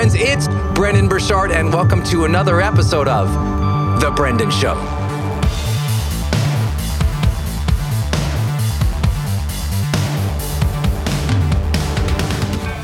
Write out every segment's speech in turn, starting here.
friends. It's Brendon Burchard, and welcome to another episode of The Brendon Show.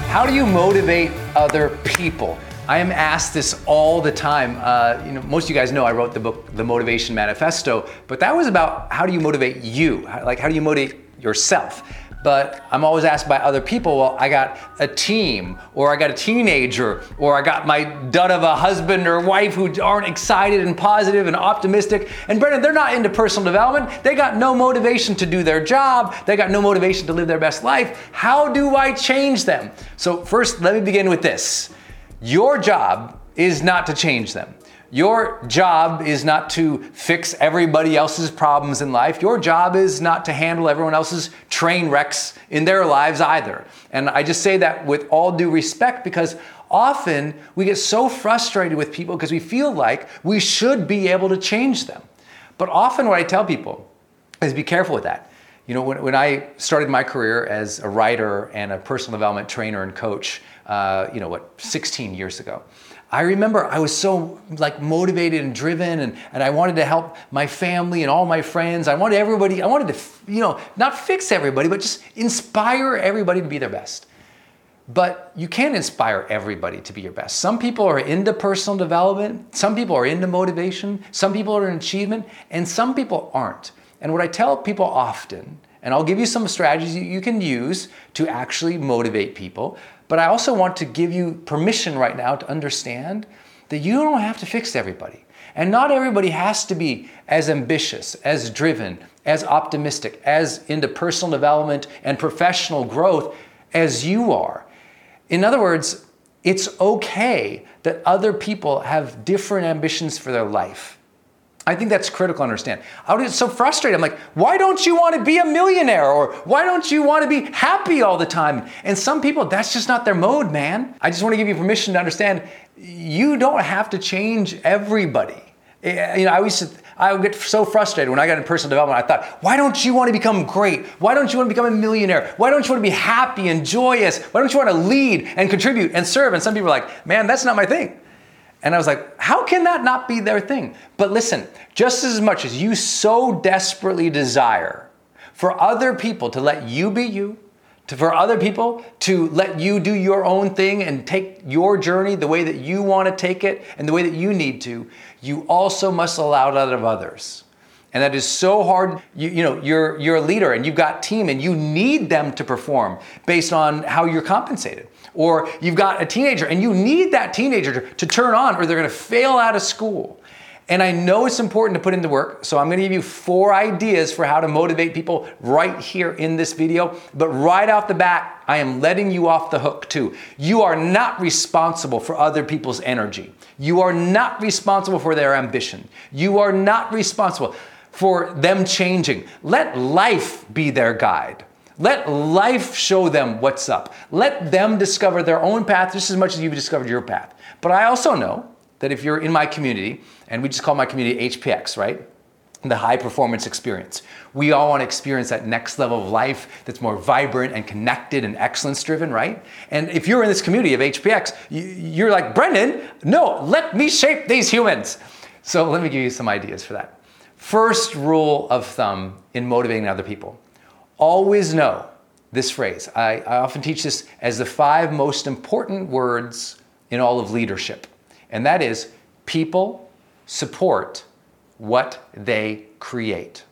How do you motivate other people? I am asked this all the time. Uh, you know, most of you guys know I wrote the book, The Motivation Manifesto, but that was about how do you motivate you? Like, how do you motivate yourself? But I'm always asked by other people, well, I got a team, or I got a teenager, or I got my dud of a husband or wife who aren't excited and positive and optimistic. And Brendon, they're not into personal development. They got no motivation to do their job. They got no motivation to live their best life. How do I change them? So, first, let me begin with this. Your job is not to change them. Your job is not to fix everybody else's problems in life. Your job is not to handle everyone else's train wrecks in their lives either. And I just say that with all due respect because often we get so frustrated with people because we feel like we should be able to change them. But often what I tell people is be careful with that. You know, when, when I started my career as a writer and a personal development trainer and coach, uh, you know, what, 16 years ago, I remember I was so like motivated and driven and, and I wanted to help my family and all my friends. I wanted everybody, I wanted to, you know, not fix everybody, but just inspire everybody to be their best. But you can't inspire everybody to be your best. Some people are into personal development, some people are into motivation, some people are in achievement, and some people aren't. And what I tell people often, and I'll give you some strategies you can use to actually motivate people, but I also want to give you permission right now to understand that you don't have to fix everybody. And not everybody has to be as ambitious, as driven, as optimistic, as into personal development and professional growth as you are. In other words, it's okay that other people have different ambitions for their life. I think that's critical to understand. I was so frustrated. I'm like, why don't you want to be a millionaire? Or why don't you want to be happy all the time? And some people, that's just not their mode, man. I just want to give you permission to understand you don't have to change everybody. Eh, you know, I used to, I would get so frustrated when I got in personal development. I thought, why don't you want to become great? Why don't you want to become a millionaire? Why don't you want to be happy and joyous? Why don't you want to lead and contribute and serve? And some people are like, man, that's not my thing. And I was like, how can that not be their thing? But listen, just as much as you so desperately desire for other people to let you be you, to, for other people to let you do your own thing and take your journey the way that you want to take it and the way that you need to, you also must allow it out of others. And that is so hard. You, you know, you're, you're a leader and you've got team and you need them to perform based on how you're compensated. Or you've got a teenager and you need that teenager to, turn on or they're going to fail out of school. And I know it's important to put into work, so I'm gonna give you four ideas for how to motivate people right here in this video. But right off the bat, I am letting you off the hook too. You are not responsible for other people's energy. You are not responsible for their ambition. You are not responsible for them changing. Let life be their guide. Let life show them what's up. Let them discover their own path just as much as you've discovered your path. But I also know that if you're in my community, and we just call my community HPX, right? The high performance experience. We all want to experience that next level of life that's more vibrant and connected and excellence driven, right? And if you're in this community of HPX, you're like, Brendon, no, let me shape these humans. So let me give you some ideas for that. First rule of thumb in motivating other people always know this phrase. I, I often teach this as the five most important words in all of leadership, and that is people support what they create.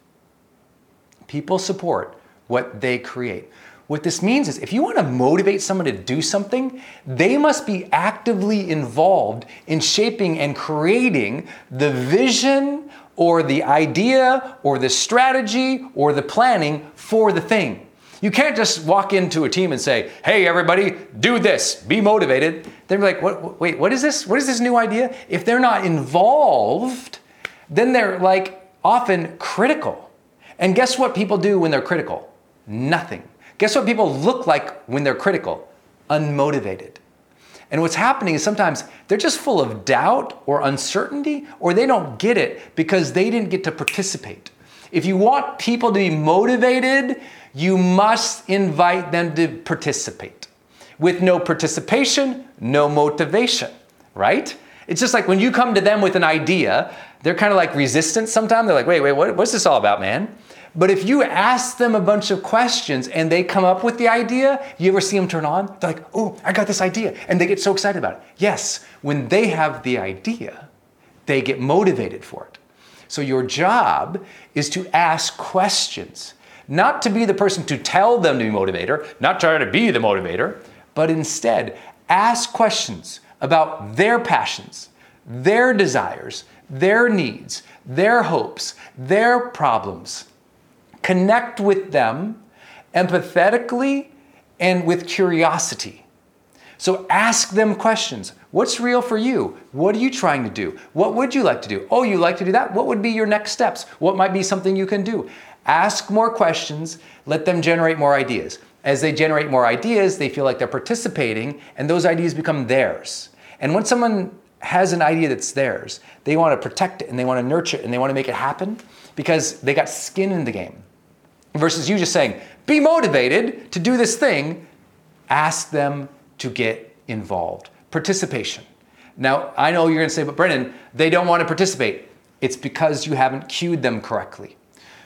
People support what they create. What this means is if you want to motivate someone to do something, they must be actively involved in shaping and creating the vision or the idea or the strategy or the planning for the thing. You can't just walk into a team and say, hey, everybody, do this, be motivated. They're like, what, wait, what is this? What is this new idea? If they're not involved, then they're like often critical. And guess what people do when they're critical? Nothing. Guess what people look like when they're critical? Unmotivated. And what's happening is sometimes they're just full of doubt or uncertainty, or they don't get it because they didn't get to participate. If you want people to be motivated, you must invite them to participate. With no participation, no motivation, right? It's just like when you come to them with an idea, they're kind of like resistant sometimes. They're like, wait, wait, what, what's this all about, man? But if you ask them a bunch of questions and they come up with the idea, you ever see them turn on? They're like, oh, I got this idea. And they get so excited about it. Yes, when they have the idea, they get motivated for it. So your job is to ask questions not to be the person to tell them to be motivator, not try to be the motivator, but instead ask questions about their passions, their desires, their needs, their hopes, their problems. Connect with them empathetically and with curiosity. So ask them questions. What's real for you? What are you trying to do? What would you like to do? Oh, you like to do that? What would be your next steps? What might be something you can do? Ask more questions, let them generate more ideas. As they generate more ideas, they feel like they're participating, and those ideas become theirs. And when someone has an idea that's theirs, they want to protect it and they want to nurture it and they want to make it happen because they got skin in the game. Versus you just saying, be motivated to do this thing, ask them to get involved. Participation. Now, I know you're going to say, but Brendon, they don't want to participate. It's because you haven't cued them correctly.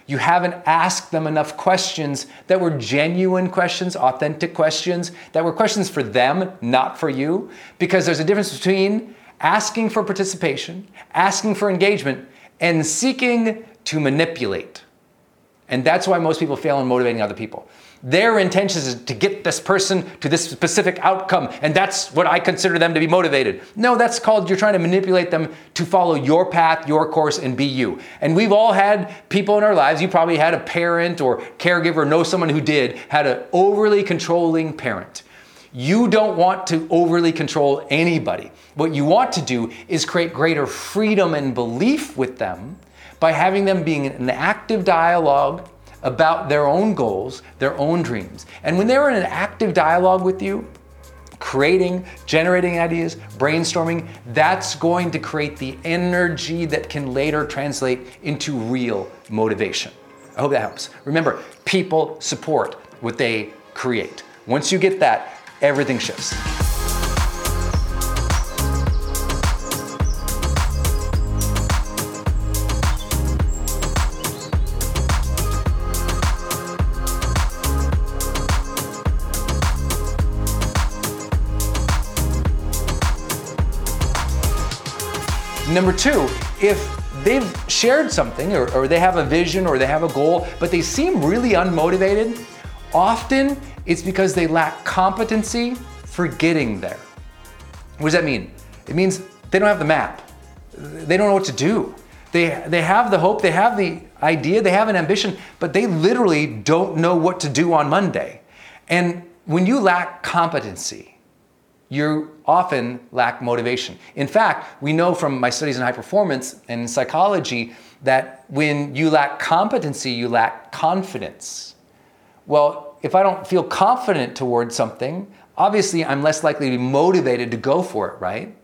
You haven't asked them enough questions that were genuine questions, authentic questions, that were questions for them, not for you. Because there's a difference between asking for participation, asking for engagement, and seeking to manipulate. And that's why most people fail in motivating other people. Their intention is to get this person to this specific outcome, and that's what I consider them to be motivated. No, that's called you're trying to manipulate them to follow your path, your course, and be you. And we've all had people in our lives, you probably had a parent or caregiver, know someone who did, had an overly controlling parent. You don't want to overly control anybody. What you want to do is create greater freedom and belief with them by having them being in an active dialogue about their own goals, their own dreams. And when they're in an active dialogue with you, creating, generating ideas, brainstorming, that's going to create the energy that can later translate into real motivation. I hope that helps. Remember, people support what they create. Once you get that, everything shifts. Number two, if they've shared something or, or, they have a vision or they have a goal, but they seem really unmotivated, often it's because they lack competency for getting there. What does that mean? It means they don't have the map. They don't know what to do. They, they have the hope, they have the idea, they have an ambition, but they literally don't know what to do on Monday. And when you lack competency, you often lack motivation. In fact, we know from my studies in high performance and in psychology that when you lack competency, you lack confidence. Well, if I don't feel confident towards something, obviously I'm less likely to be motivated to go for it, right?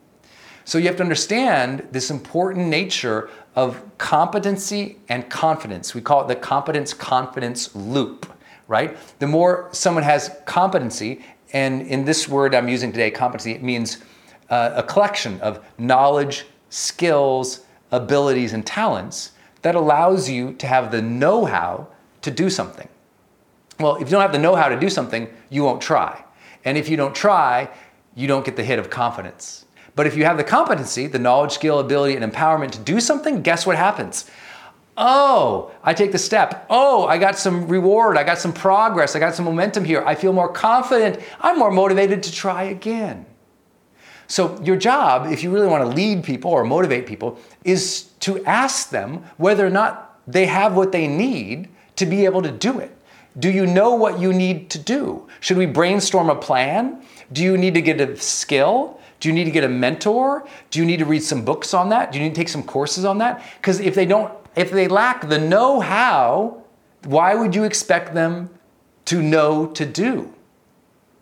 So you have to understand this important nature of competency and confidence. We call it the competence confidence loop, right? The more someone has competency and in this word I'm using today, competency, it means uh, a collection of knowledge, skills, abilities, and talents that allows you to have the know how to do something. Well, if you don't have the know how to do something, you won't try. And if you don't try, you don't get the hit of confidence. But if you have the competency, the knowledge, skill, ability, and empowerment to do something, guess what happens? Oh, I take the step. Oh, I got some reward. I got some progress. I got some momentum here. I feel more confident. I'm more motivated to try again. So, your job, if you really want to lead people or motivate people, is to ask them whether or not they have what they need to be able to do it. Do you know what you need to do? Should we brainstorm a plan? Do you need to get a skill? Do you need to get a mentor? Do you need to read some books on that? Do you need to take some courses on that? Because if they don't if they lack the know how, why would you expect them to know to do?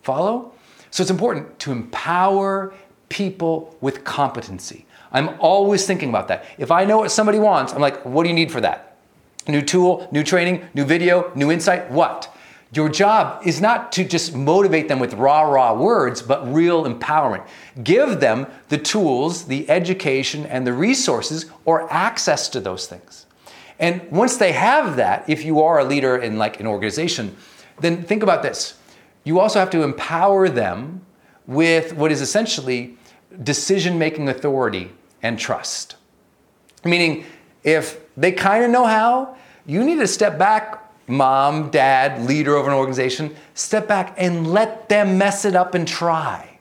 Follow? So it's important to empower people with competency. I'm always thinking about that. If I know what somebody wants, I'm like, what do you need for that? New tool, new training, new video, new insight, what? Your job is not to just motivate them with rah rah words, but real empowerment. Give them the tools, the education, and the resources or access to those things. And once they have that, if you are a leader in like an organization, then think about this. You also have to empower them with what is essentially decision making authority and trust. Meaning, if they kind of know how, you need to step back mom, dad, leader of an organization, step back and let them mess it up and try.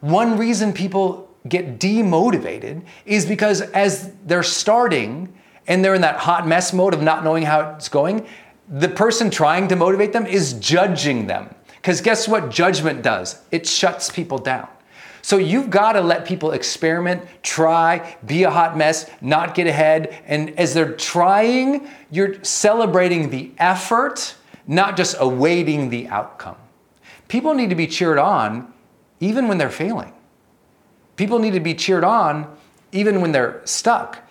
One reason people get demotivated is because as they're starting and they're in that hot mess mode of not knowing how it's going, the person trying to motivate them is judging them. Because guess what judgment does? It shuts people down. So you've got to let people experiment, try, be a hot mess, not get ahead. And as they're trying, you're celebrating the effort, not just awaiting the outcome. People need to be cheered on even when they're failing. People need to be cheered on even when they're stuck.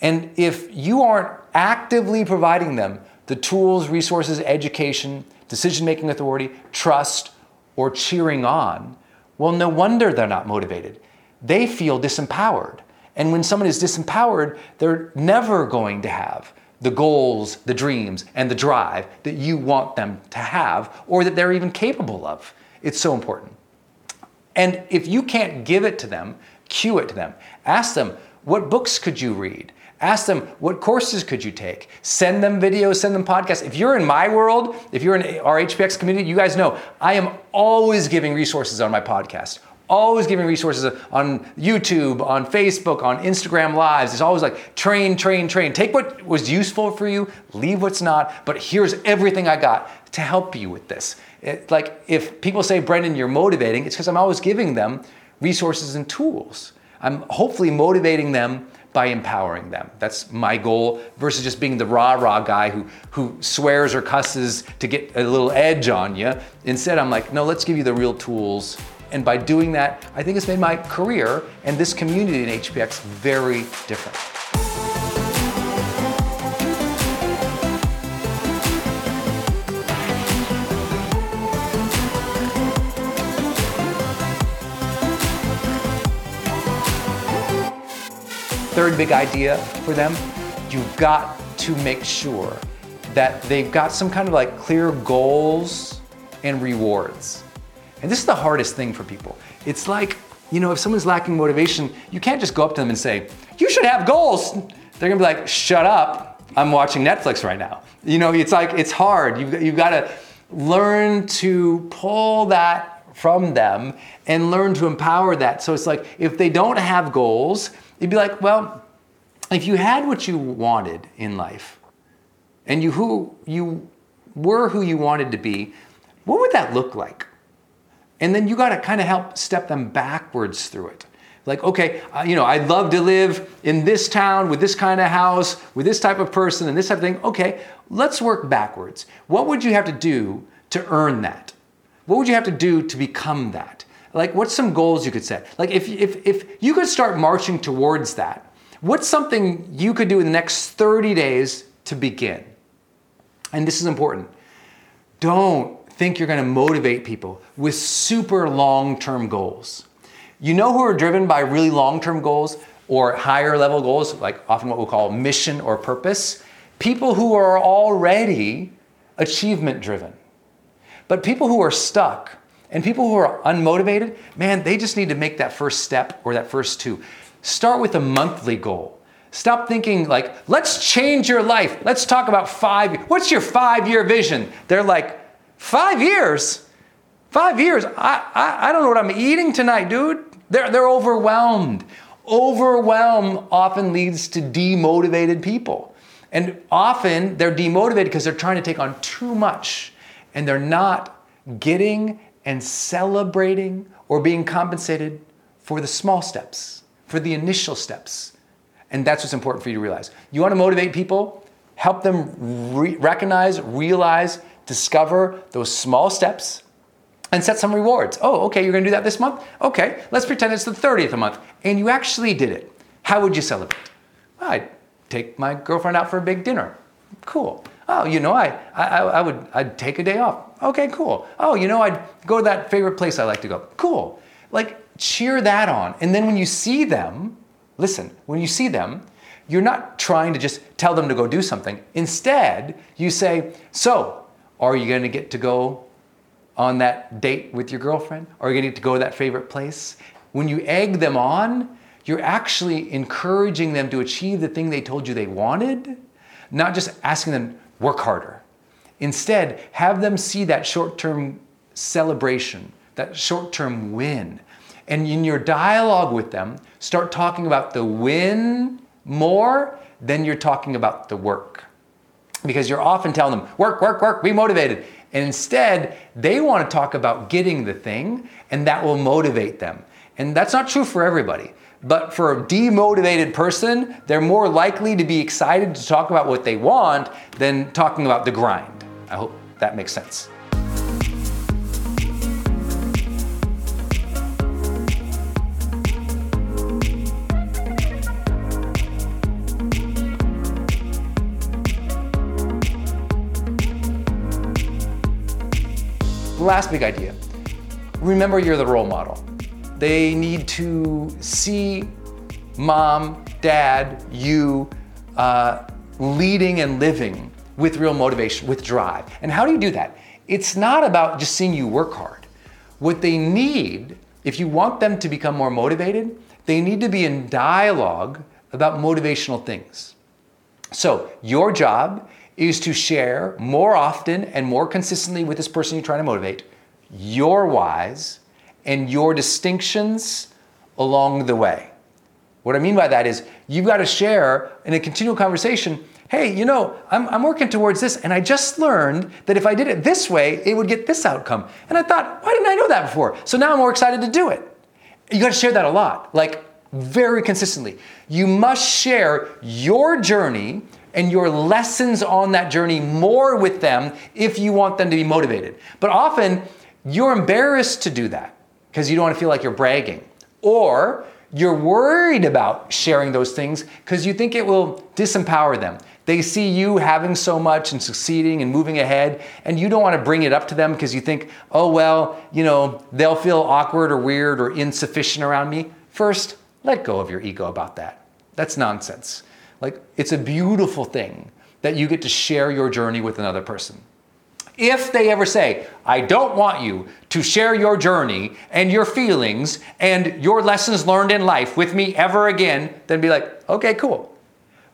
And if you aren't actively providing them the tools, resources, education, decision making authority, trust, or cheering on, well, no wonder they're not motivated. they feel disempowered. And when someone is disempowered, they're never going to have the goals, the dreams, and the drive that you want them to have or that they're even capable of. It's so important. And if you can't give it to them, cue it to them. Ask them, what books could you read? Ask them, what courses could you take? Send them videos, send them podcasts. If you're in my world, if you're in our HPX community, you guys know I am always giving resources on my podcast always giving resources on YouTube, on Facebook, on Instagram Lives. It's always like train, train, train. Take what was useful for you, leave what's not, but here's everything I got to help you with this. It, like if people say, Brendon, you're motivating, it's because I'm always giving them resources and tools. I'm hopefully motivating them by empowering them. That's my goal versus just being the rah rah guy who, who swears or cusses to get a little edge on you. Instead, I'm like, no, let's give you the real tools and by doing that, I think it's made my career and this community in HPX very different. Third big idea for them, you've got to make sure that they've got some kind of like clear goals and rewards. And this is the hardest thing for people. It's like, you know, if someone's lacking motivation, you can't just go up to them and say, you should have goals. They're gonna be like, shut up, I'm watching Netflix right now. You know, it's like, it's hard. You've, you've gotta learn to pull that from them and learn to empower that. So it's like, if they don't have goals, you'd be like, well, if you had what you wanted in life and you who you were who you wanted to be, what would that look like? And then you got to kind of help step them backwards through it. Like, okay, uh, you know, I'd love to live in this town with this kind of house, with this type of person and this type of thing. Okay, let's work backwards. What would you have to do to earn that? What would you have to do to become that? Like, what's some goals you could set? Like, if, if, if you could start marching towards that, what's something you could do in the next 30 days to begin? And this is important. Don't think you're going to motivate people with super long term goals. You know who are driven by really long term goals or higher level goals, like often what we'll call mission or purpose? People who are already achievement driven. But people who are stuck and people who are unmotivated, man, they just need to make that first step or that first two. Start with a monthly goal. Stop thinking like, let's change your life. Let's talk about five. What's your five year vision? They're like, Five years? Five years? I, I, I don't know what I'm eating tonight, dude. They're, they're overwhelmed. Overwhelm often leads to demotivated people. And often they're demotivated because they're trying to take on too much and they're not getting and celebrating or being compensated for the small steps, for the initial steps. And that's what's important for you to realize. You want to motivate people, help them re- recognize, realize discover those small steps and set some rewards. Oh, okay, you're gonna do that this month? Okay, let's pretend it's the 30th a month and you actually did it. How would you celebrate? I'd take my girlfriend out for a big dinner. Cool. Oh, you know, I, I, I would, I'd take a day off. Okay, cool. Oh, you know, I'd go to that favorite place I like to go. Cool. Like, cheer that on. And then when you see them, listen, when you see them, you're not trying to just tell them to go do something. Instead, you say, So, are you going to get to go on that date with your girlfriend? Are you going to get to go to that favorite place? When you egg them on, you're actually encouraging them to achieve the thing they told you they wanted, not just asking them, work harder. Instead, have them see that short term celebration, that short term win. And in your dialogue with them, start talking about the win more than you're talking about the work because you're often telling them, work, work, work, be motivated. And instead, they want to talk about getting the thing, and that will motivate them. And that's not true for everybody. But for a demotivated person, they're more likely to be excited to talk about what they want than talking about the grind. I hope that makes sense. last big idea remember you're the role model. They need to see mom, dad, you uh, leading and living with real motivation, with drive. And how do you do that? It's not about just seeing you work hard. What they need, if you want them to become more motivated, they need to be in dialogue about motivational things. So, your job is to share more often and more consistently with this person you're trying to motivate your whys and your distinctions along the way. What I mean by that is you've got to share in a continual conversation hey, you know, I'm, I'm working towards this, and I just learned that if I did it this way, it would get this outcome. And I thought, why didn't I know that before? So now I'm more excited to do it. You got to share that a lot, like very consistently. You must share your journey and your lessons on that journey more with them if you want them to be motivated. But often, you're embarrassed to do that because you don't want to feel like you're bragging. Or you're worried about sharing those things because you think it will disempower them. They see you having so much and succeeding and moving ahead, and you don't want to bring it up to them because you think, oh, well, you know, they'll feel awkward or weird or insufficient around me. First, let go of your ego about that. That's nonsense. Like, it's a beautiful thing that you get to share your journey with another person. If they ever say, I don't want you to share your journey and your feelings and your lessons learned in life with me ever again, then be like, okay, cool.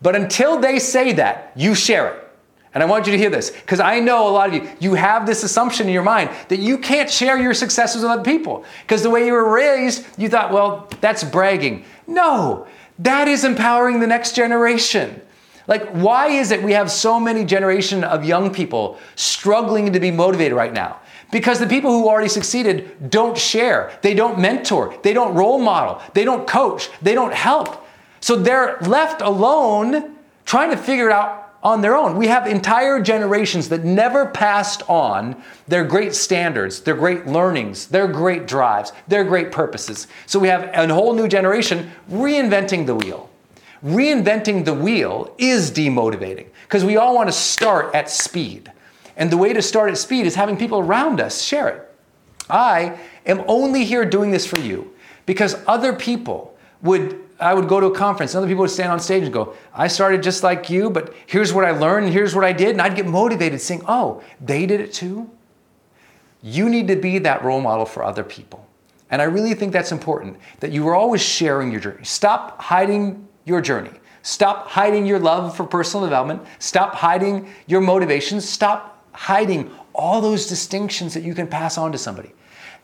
But until they say that, you share it. And I want you to hear this because I know a lot of you, you have this assumption in your mind that you can't share your successes with other people because the way you were raised, you thought, well, that's bragging. No, that is empowering the next generation. Like, why is it we have so many generation of young people struggling to be motivated right now? Because the people who already succeeded don't share, they don't mentor, they don't role model, they don't coach, they don't help. So they're left alone trying to figure it out on their own. We have entire generations that never passed on their great standards, their great learnings, their great drives, their great purposes. So we have a whole new generation reinventing the wheel reinventing the wheel is demotivating because we all want to start at speed. And the way to start at speed is having people around us share it. I am only here doing this for you because other people would I would go to a conference, and other people would stand on stage and go, I started just like you, but here's what I learned, and here's what I did. And I'd get motivated saying, Oh, they did it too? You need to be that role model for other people. And I really think that's important that you are always sharing your journey. Stop hiding your journey. Stop hiding your love for personal development. Stop hiding your motivations. Stop hiding all those distinctions that you can pass on to somebody.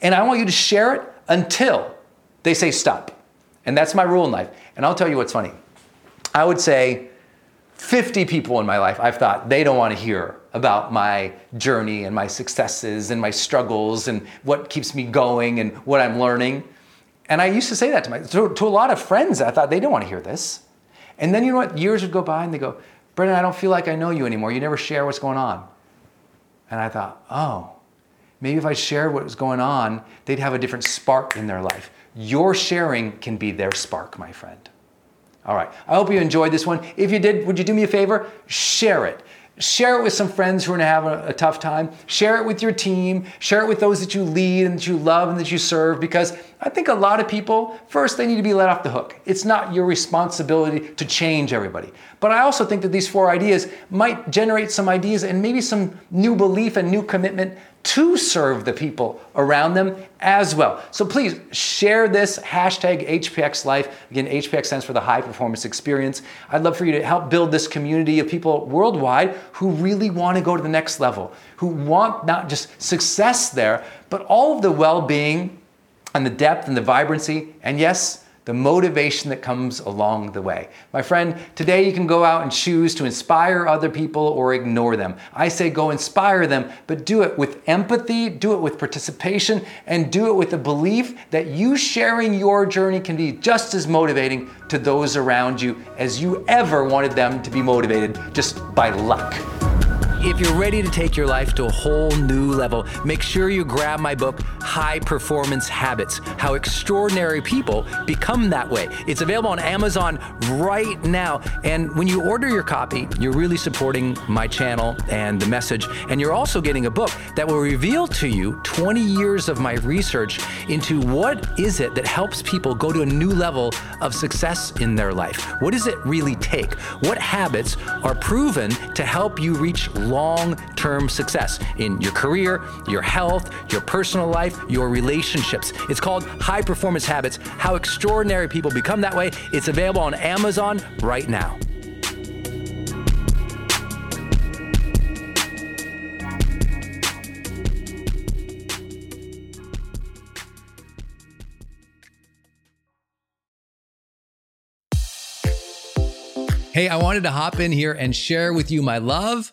And I want you to share it until they say stop. And that's my rule in life. And I'll tell you what's funny. I would say 50 people in my life, I've thought they don't want to hear about my journey and my successes and my struggles and what keeps me going and what I'm learning. And I used to say that to, my, to, to a lot of friends. I thought they don't want to hear this. And then you know what? Years would go by and they go, Brendon, I don't feel like I know you anymore. You never share what's going on. And I thought, oh, maybe if I shared what was going on, they'd have a different spark in their life. Your sharing can be their spark, my friend. All right. I hope you enjoyed this one. If you did, would you do me a favor? Share it. Share it with some friends who are going to have a, a, tough time. Share it with your team. Share it with those that you lead and that you love and that you serve because I think a lot of people, first, they need to be let off the hook. It's not your responsibility to change everybody. But I also think that these four ideas might generate some ideas and maybe some new belief and new commitment to serve the people around them as well. So please share this hashtag HPX Life. Again, HPX stands for the High Performance Experience. I'd love for you to help build this community of people worldwide who really want to go to the next level, who want not just success there, but all of the well being and the depth and the vibrancy, and yes, the motivation that comes along the way. My friend, today you can go out and choose to inspire other people or ignore them. I say go inspire them, but do it with empathy, do it with participation, and do it with the belief that you sharing your journey can be just as motivating to those around you as you ever wanted them to be motivated just by luck. If you're ready to take your life to a whole new level, make sure you grab my book, High Performance Habits How Extraordinary People Become That Way. It's available on Amazon right now. And when you order your copy, you're really supporting my channel and the message. And you're also getting a book that will reveal to you 20 years of my research into what is it that helps people go to a new level of success in their life. What does it really take? What habits are proven to help you reach long term success in your career, your health, your personal life, your relationships. It's called High Performance Habits How Extraordinary People Become That Way. It's available on Amazon right now. Hey, I wanted to hop in here and share with you my love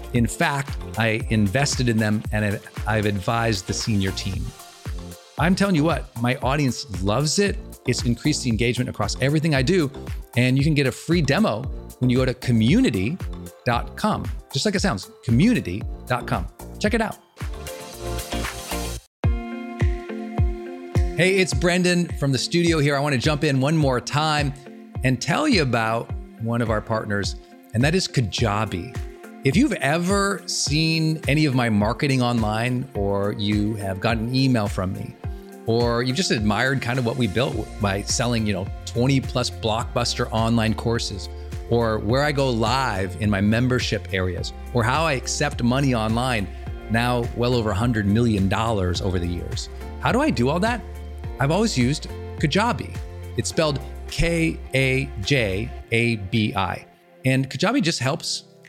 In fact, I invested in them and I've advised the senior team. I'm telling you what, my audience loves it. It's increased the engagement across everything I do. And you can get a free demo when you go to community.com, just like it sounds community.com. Check it out. Hey, it's Brendon from the studio here. I want to jump in one more time and tell you about one of our partners, and that is Kajabi. If you've ever seen any of my marketing online, or you have gotten an email from me, or you've just admired kind of what we built by selling, you know, 20 plus blockbuster online courses, or where I go live in my membership areas, or how I accept money online, now well over $100 million over the years. How do I do all that? I've always used Kajabi. It's spelled K A J A B I. And Kajabi just helps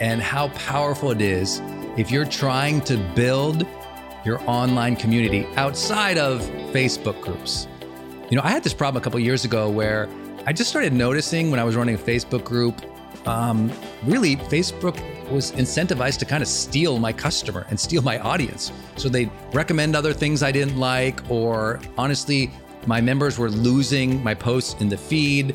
and how powerful it is if you're trying to build your online community outside of Facebook groups. You know, I had this problem a couple years ago where I just started noticing when I was running a Facebook group, um, really, Facebook was incentivized to kind of steal my customer and steal my audience. So they'd recommend other things I didn't like, or honestly, my members were losing my posts in the feed